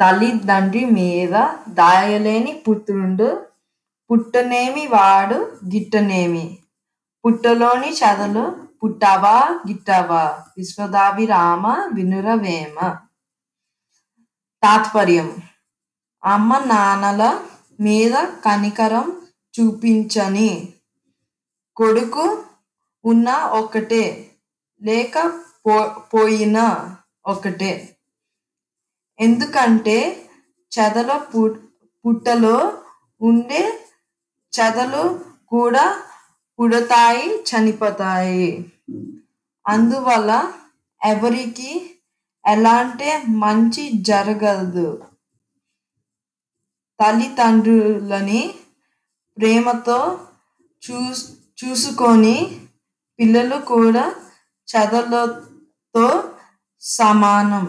తల్లిదండ్రి మీద దాయలేని పుత్రుండు. పుట్టనేమి వాడు గిట్టనేమి. పుట్టలోని చదలు పుట్టవా గిట్టవా? విశ్వదాభిరామ వినురవేమ. తాత్పర్యం. అమ్మ నాన్నల మీద కనికరం చూపించని. కొడుకు ఉన్న ఒకటే లేక పో పోయినా ఒకటే ఎందుకంటే చెదల పు పుట్టలో ఉండే చెదలు కూడా పుడతాయి చనిపోతాయి. అందువల్ల ఎవరికి ఎలాంటి మంచి జరగదు. తల్లిదండ్రులని ప్రేమతో చూ చూసుకొని పిల్లలు కూడా చెదలతో సమానం.